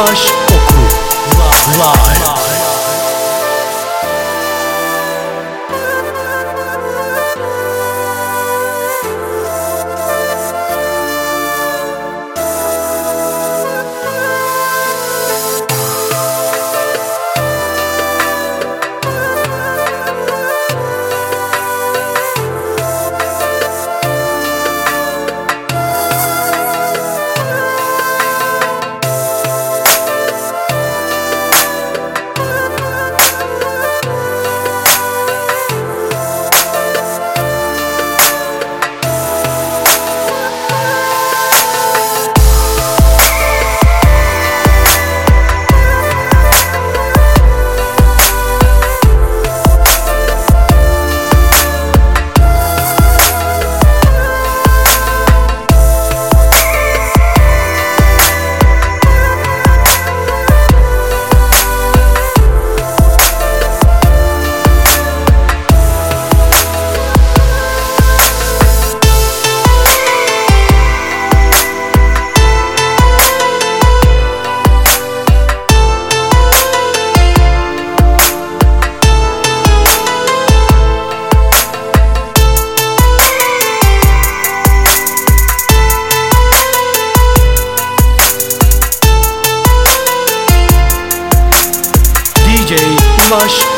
slash oku live. aşk